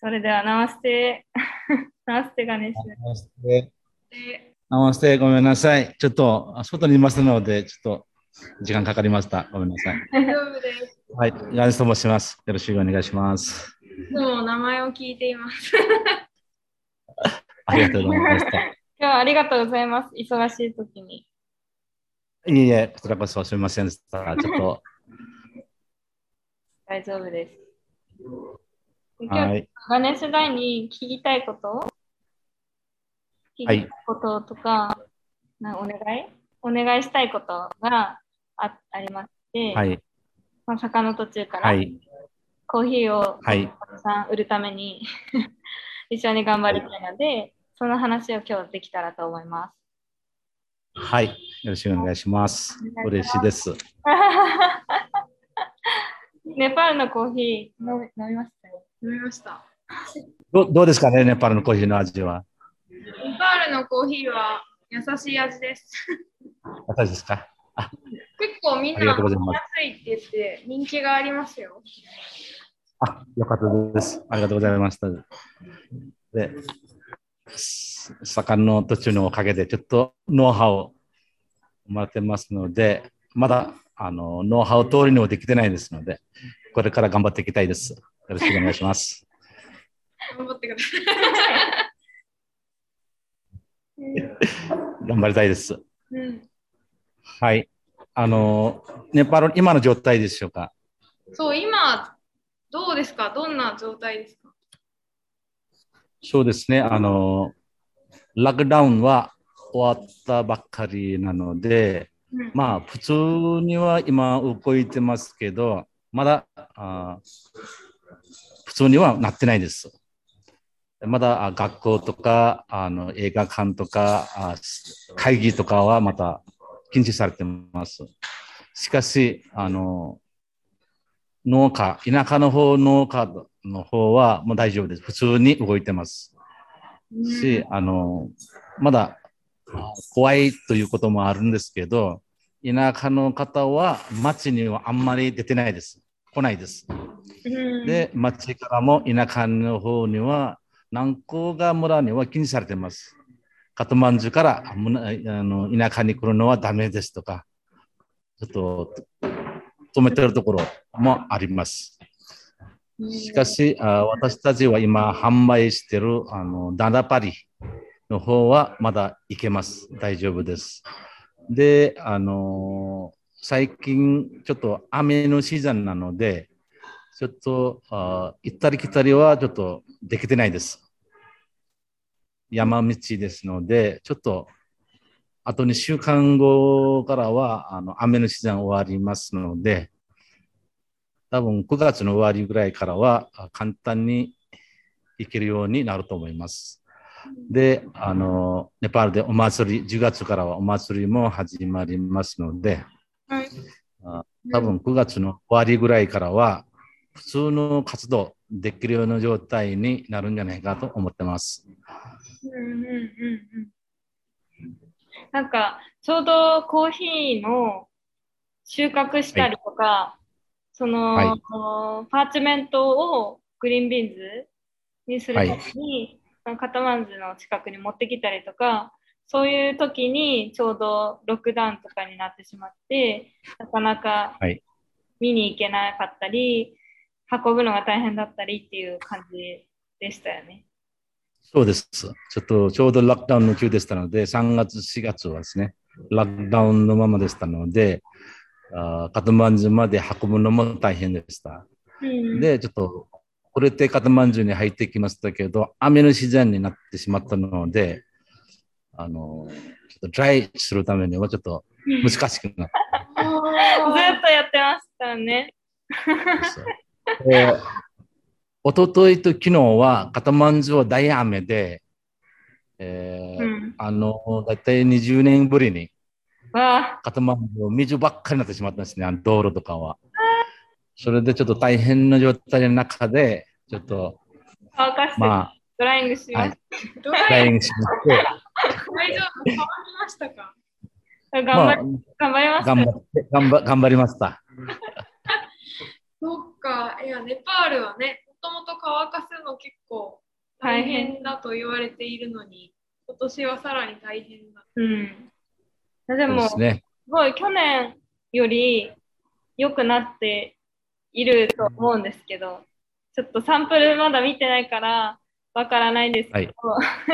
それでは、ナマステ、ナマステガネシナマステ。ナマステ、ごめんなさい。ちょっと、外にいますので、ちょっと時間かかりました。ごめんなさい。大丈夫です。はい、ガネスと申します。よろしくお願いします。も名前を聞いています。ありがとうございました。今日はありがとうございます。忙しい時に。いえいえ、こちらこそすみませんでした。ちょっと、大丈夫です。今日、はい。ガネシュ大に聞きたいこと？聞きたいこととか、なお願い？お願いしたいことがあありまして、はい。まあ、坂の途中から、はい。コーヒーをはい。たくさん売るために 一緒に頑張りたいので、その話を今日できたらと思います。はい。よろしくお願いします。嬉しいです。ネパールのコーヒー飲みまし。飲みました。どどうですかね、ネパールのコーヒーの味は？ネパールのコーヒーは優しい味です。私ですか？結構みんな飲みとうございますやすいって言って人気がありますよ。あ、よかったです。ありがとうございました。で、す盛んの途中のおかげで、ちょっとノウハウをもらってますので、まだあのノウハウ通りにもできてないですので、これから頑張っていきたいです。よろしくお願いします。頑張ってくださ頑張りたいです。い。うん、はい。あの、ネパール、今の状態でしょうか？そう、今、どうですか？どんな状態ですか？そうですね。あの、ラックダウンは終わったばっかりなので、うんまあ、普通には今動いてますけど、まだあ普通にはなってないです。まだ学校とかあの映画館とか会議とかはまた禁止されてます。しかし、あの農家、田舎の方農家の方はもう大丈夫です。普通に動いてます。し、あの、まだ怖いということもあるんですけど、田舎の方は町にはあんまり出てないです。来ないです。うん、で、町からも田舎の方には、南高が村には禁止されています。カトマンジュからあの田舎に来るのはダメですとか、ちょっと止めてるところもあります。しかし、あ私たちは今販売しているあのダダパリの方はまだいけます。大丈夫です。で、あの最近ちょっと雨のシーズンなので、ちょっとあ行ったり来たりはちょっとできてないです。山道ですので、ちょっとあと2週間後からはあの雨のシーズン終わりますので、多分9月の終わりぐらいからは簡単に行けるようになると思います。で、あの、ネパールでお祭り、10月からはお祭りも始まりますので、多分9月の終わりぐらいからは、普通の活動できるような状態になるんじゃないかと思ってます。うんうんうんうん。なんか、ちょうどコーヒーの収穫したりとか、その、はい。 parchment を green beans にするために、カトマンズの近くに持ってきたりとか、そういう時にちょうどロックダウンとかになってしまって、なかなかはい見に行けなかったり、運ぶのが大変だったりっていう感じでしたよね。そうです。ちょっとちょうどロックダウンの中でしたので、3月、4月はですね、ロックダウンのままでしたので、あカトマンズまで運ぶのも大変でした。うん、で、ちょっと遅れてカトマンズに入ってきましたけど、雨の自然になってしまったので、あの、ちょっとドライするためにはちょっと難しくなっずっとやってましたね。た。で一昨日と昨日はカトマンズは大雨で、えーうん。あの、だいたい20年ぶりにカトマンズを水ばっかりになってしまったんですね、あの道路とかは。それでちょっと大変な状態の中で、ちょっと、乾かして、まドライングしあ、はましい、ドフライングしまして、大丈夫？変わりましたか？た。頑まあ張り、、頑張りました頑張って、頑張頑張りました。そっか、いや、ネパールはね、もともと乾かすの結構大変だと言われているのに、今年はさらに大変だ。うん。でも、ですね。すごい去年より良くなっていると思うんですけど、ちょっとサンプルまだ見てないからわからないんですけど、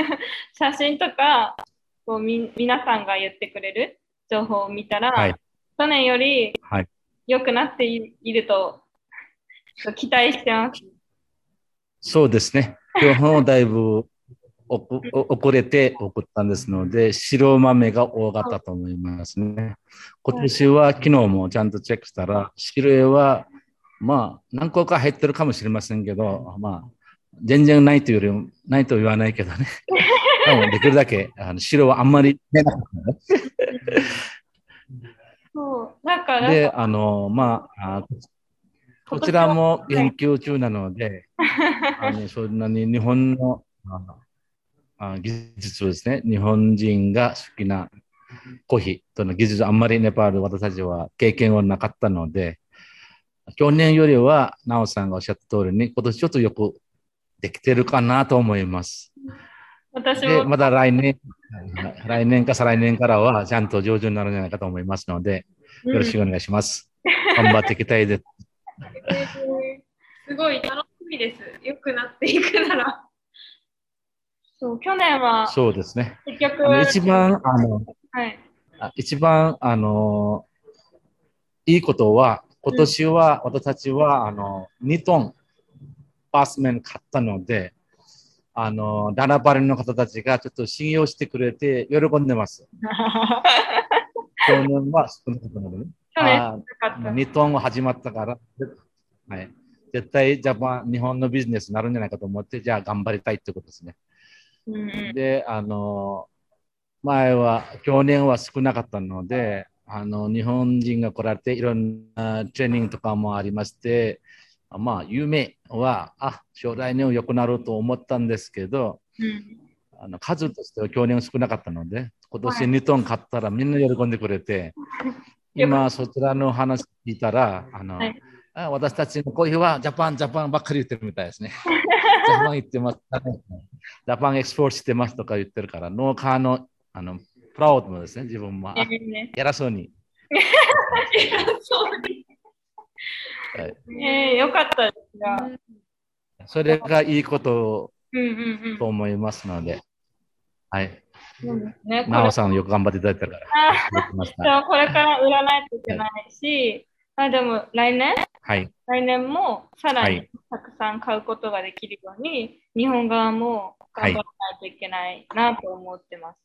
写真とかこうみ皆さんが言ってくれる情報を見たら、はい。去年よりはい。良くなっていいるとちょっと期待してます。そうですね。今日もだいぶおこお遅れて送ったんですので、白豆が多かったと思いますね。今年は昨日もちゃんとチェックしたら、白絵はまあ何個か入ってるかもしれませんけど、まあ全然ないというよりも、ないと言わないけどね。でもできるだけあの白はあんまり出なかったね。そうなんかで、あの、まあ、あこちらも研究中なので、あのそんなに日本のああ技術をですね、日本人が好きなコーヒーとの技術、あんまりネパール、私たちは経験はなかったので、去年よりは、なおさんがおっしゃった通りに、今年ちょっとよくできてるかなと思います。で、私もまだ来年、来年か再来年からは、ちゃんと上手になるんじゃないかと思いますので、よろしくお願いします。頑張っていきたいです。すごい楽しみです。良くなっていくなら。そう去年はそうですね。結局一番、あの、はい、あ一番、あの、いいことは、今年は、私たちは、あの、2トン、パースメン買ったので、あの、ダナバリの方たちがちょっと信用してくれて、喜んでます。去年は少なかったのでね。去年あなかった2トンが始まったから、はい。絶対ジャパン、日本のビジネスになるんじゃないかと思って、じゃあ頑張りたいってことですね。うんうんで、あの、前は、去年は少なかったので、あの、日本人が来られて、いろんなトレーニングとかもありまして、まあ、夢は、あ、将来年は良くなると思ったんですけど、うん。あの数としては去年は少なかったので、今年はい。2トン買ったらみんな喜んでくれて、今そちらの話聞いたら、あの、はい。あ私たちのコーヒーは Japan、Japan ばっかり言ってるみたいですね。Japan 言ってます、 Japan export してますとか言ってるから、農家のあのプラウドもですね、自分も、偉そうに。そうはい。えーよかったですが。それがいいことと思いますので、はい。ね。こなれおさんよく頑張っていただいてるから。でもこれから売らないといけないし、あでも来年？はい。来年もさらにはいたくさん買うことができるように、日本側も頑張らないといけないなと思ってます。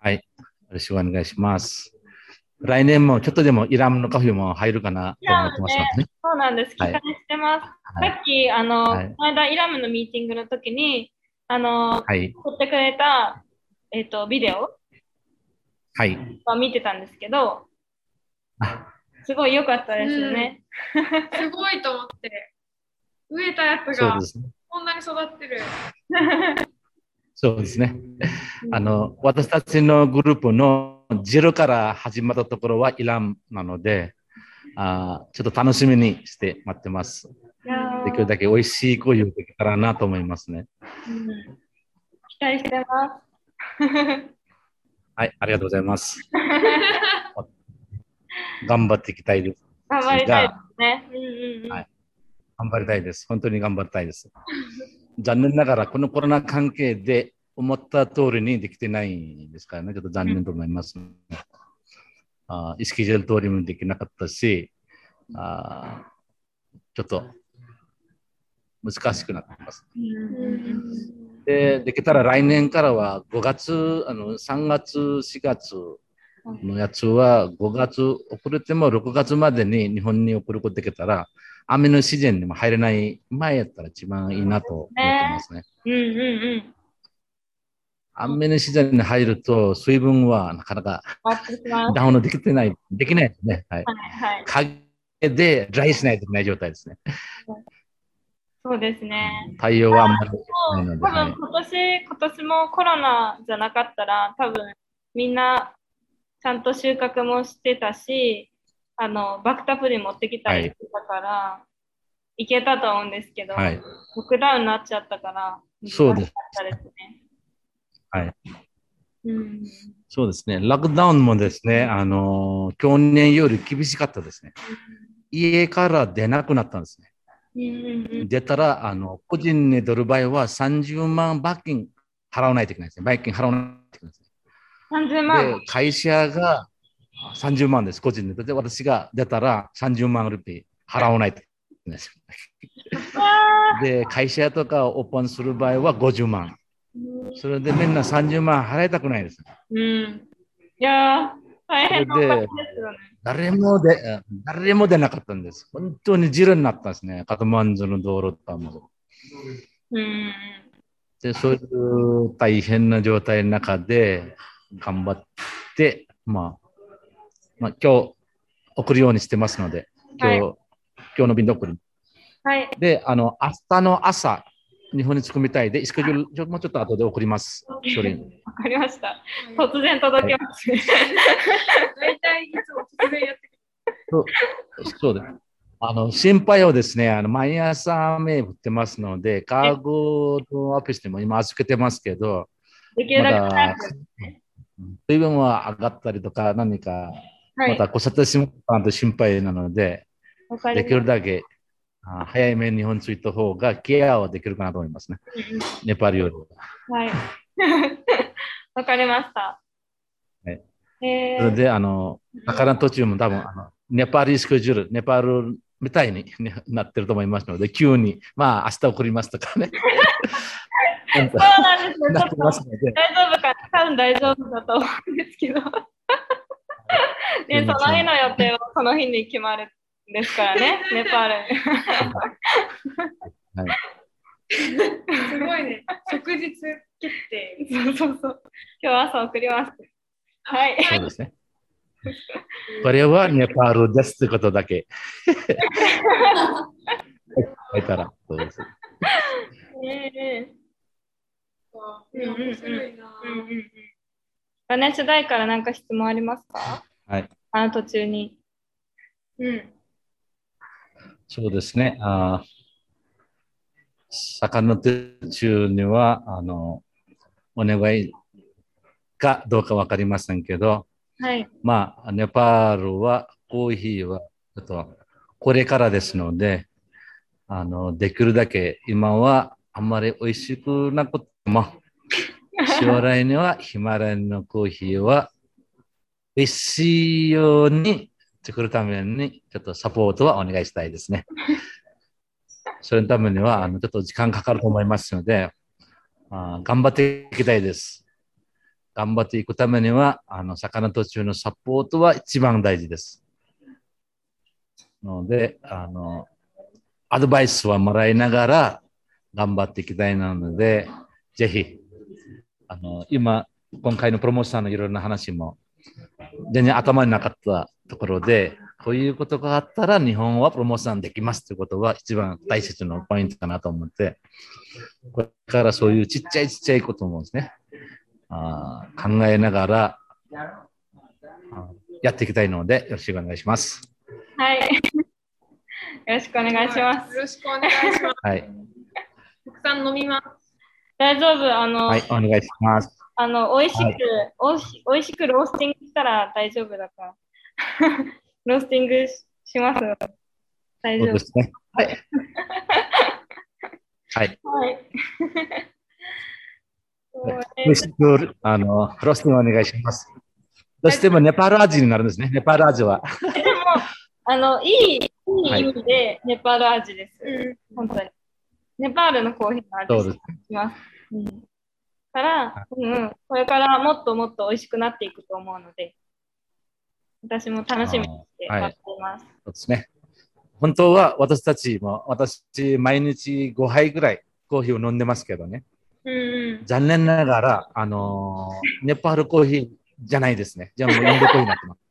はい。よろしくお願いします。来年もちょっとでもイランのカフェも入るかなと思ってますのでね。そうなんです。期はい待してます。はいさっき、あの、はいこの間イラムのミーティングの時に、あの、はい。撮ってくれた、えっ、と、ビデオはい。は見てたんですけど、あすごい良かったですよね。すごいと思って。植えたやつが。こんなに育ってる。そうですね。あの、私たちのグループのゼロから始まったところはイランなので、あーちょっと楽しみにして待ってます。できるだけ美味しいコーヒーをできたらなと思いますね。うん期待してます。はい、ありがとうございます。頑張っていきたいです。頑張りたいですね。うんうんうん。はい頑張りたいです。本当に頑張りたいです。残念ながら、このコロナ関係で思った通りにできてないですからね、ちょっと残念と思います、ねあー意識ジュール通りもできなかったし、あーちょっと難しくなっています。うんうんうんで、できたら来年からは5月、あの3月、4月のやつは5月、遅れても6月までに日本に送ることできたら、雨の自然にも入れない前やったら一番いいなと思ってますね。うんうんうん。雨の自然に入ると水分はなかなか。ダウンできてない、できないですね。はい。はいはい。影でドライしないといけない状態ですね。そうですね。太陽はあんまり多分ないので、はい今年、今年もコロナじゃなかったら、多分みんなちゃんと収穫もしてたし、あのバクタプリ持ってきたりしてたから、行けたと思うんですけど、はい。ロックダウンになっちゃったから、そうです難しかったですね。はい。うん。そうですね。ロックダウンもですね、あのー去年より厳しかったですね。家から出なくなったんですね。出たら、あの、個人に出る場合は30万罰金払わないといけないですね。罰金払わないといけないですね。30万。で、会社が30万です、個人で。で、私が出たら30万ルピー払わないといけないです。あで、会社とかオープンする場合は50万。ーそれでみんな30万払いたくないです。うん。いやー、大変なですよね。誰もで、誰も出なかったんです。本当にジルになったんですね。カトマンズの道路も。うん。で、そういう大変な状態の中で頑張って、まあ、まあ、今日送るようにしてますので、今日、は今日の便で送る。はい。で、あの、明日の朝、日本に着くみたいで、スケジュール、ちょもうちょっと後で送ります。わかりました。突然届けます。大体いつも突然やってそうそうです。あの、心配をですね、あの、毎朝雨降ってますので、カーゴのアプリでも今預けてますけど、できるまだけ。水分は上がったりとか、何か、はい。またこさって心配なので、できるだけあ早い目に日本着いた方がケアはできるかなと思いますね。ネパールよりは。はい。わかりました。はいえー、それで、あの、魚途中も多分、あの、ネパールスケジュール、ネパールみたいにねなってると思いますので、急に、まあ、明日送りますとかね。そうかなんですね。大丈夫か多分大丈夫だと思うんですけど。で、その日の予定はその日に決まるんですからね、ネパールに。はい、すごいね。即日決定。そうそうそう。今日朝送ります。はい。そうですね。これはネパールですということだけ。書いたら、そうです。えわいや面白いな。ーうんうんうん。ガネシ大から何か質問ありますか？はい。あの途中に。うん。そうですね。あー魚途中には、あの、お願いかどうかわかりませんけど、はい。まあ、ネパールはコーヒーは、ちょっと、これからですので、あの、できるだけ今はあんまり美味しくなくても、将来にはヒマラヤのコーヒーは美味しいように作るために、ちょっとサポートはお願いしたいですね。それのためには、あの、ちょっと時間かかると思いますので、あ頑張っていきたいです。頑張っていくためには、あの、魚途中のサポートは一番大事です。ので、あの、アドバイスはもらいながら頑張っていきたいなので、ぜひ、あの、今、今回のプロモーションのいろいろな話も、全然頭になかったところで、こういうことがあったら日本はプロモーションできますということは一番大切なポイントかなと思って、これからそういうちっちゃいちっちゃいこともですね、あー考えながらあやっていきたいので、よろしくお願いします。はい。よろしくお願いします。よろしくお願いします。はい。たくさん飲みます。大丈夫？あの、はい、お願いします。あの、美味しく、はいおいし美味しくロースティングしたら大丈夫だから。ロースティングしします。大丈夫そうで。すね。はい。はい。はい。そう美味しく、あの、ロースティングお願いします。どうしてもネパール味になるんですね。ネパール味は。でも、あの、いい、いい意味でネパール味です。本当に。ネパールのコーヒーの味そうですし。ます。うん。から、うんうん、これからもっともっと美味しくなっていくと思うので、私も楽しみにして待っています。そうですね。本当は私たちも、私、毎日5杯ぐらいコーヒーを飲んでますけどね。うんうん。残念ながら、あのーネパールコーヒーじゃないですね。じゃあもうインドコーヒーになってます。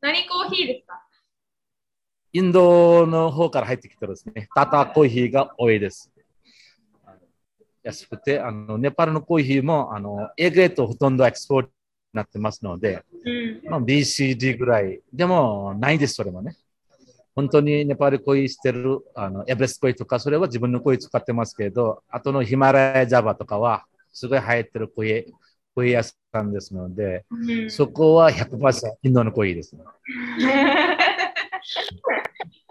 何コーヒーですか？インドの方から入ってきてるですね。タタコーヒーが多いです。安くて、あの、ネパールのコーヒーも、あの、A グレードほとんどエクスポートになってますので、うん。まあ、BCD ぐらい。でも、ないです、それもね。本当にネパール恋してるあのエベレスト恋とか、それは自分の恋使ってますけど、あとのヒマラヤジャバとかは、すごい流行ってる恋、恋屋さんですので、うんそこは100%インドの恋ですね。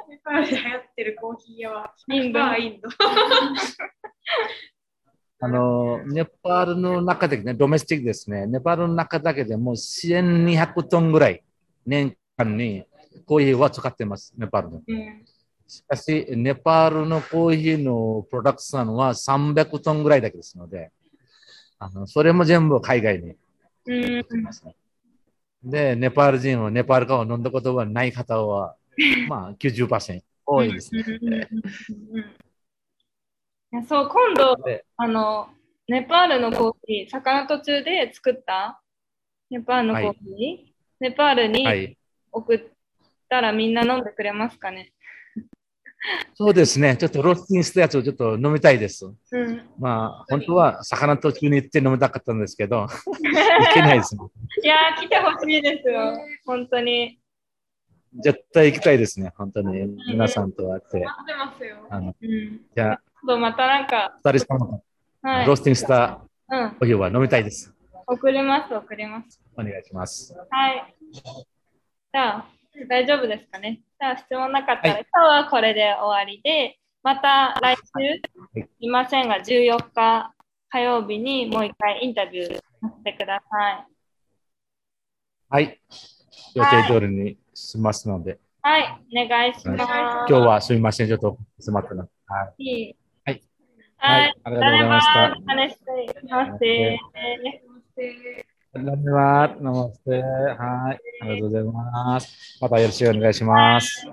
ネパールで流行ってるコーヒー屋は、インドまあインド。あの、ネパールの中でね、ドメスティックですね。ネパールの中だけでもう1200トンぐらい年間にコーヒーは使ってます、ネパールの。うんしかし、ネパールのコーヒーのプロダクションは300トンぐらいだけですので、あのそれも全部海外にね。で、ネパール人はネパールカを飲んだことはない方は、まあ90%多いですね。いやそう、今度、であの、ネパールのコーヒー、魚途中で作った？ネパールのコーヒー、ネパールはにい。送ったらみんな飲んでくれますかね？そうですね。ちょっとロースティングしたやつをちょっと飲みたいです。うん。まあ、本当は魚途中に行って飲みたかったんですけど、いけないですね。いやー、来てほしいですよ。本当に。絶対行きたいですね。本当に。皆さんと会って。待ってますよ。あのうん。じゃあ、今度またなんか、二人さんのはい。ロースティングしたうん。コーヒーは飲みたいです。送ります、送ります。お願いします。はい。じゃあ、大丈夫ですかね？じゃあ、質問なかったら、はい今日はこれで終わりで、また来週、いいませんが、14日火曜日にもう一回インタビューさせてください。はい。予定通りにしますので、はい、お願いします。今日はすみません。ちょっとすまったな。はい。いい。はい。ありがとうございました。はい。ありがとうございます。またよろしくお願いします。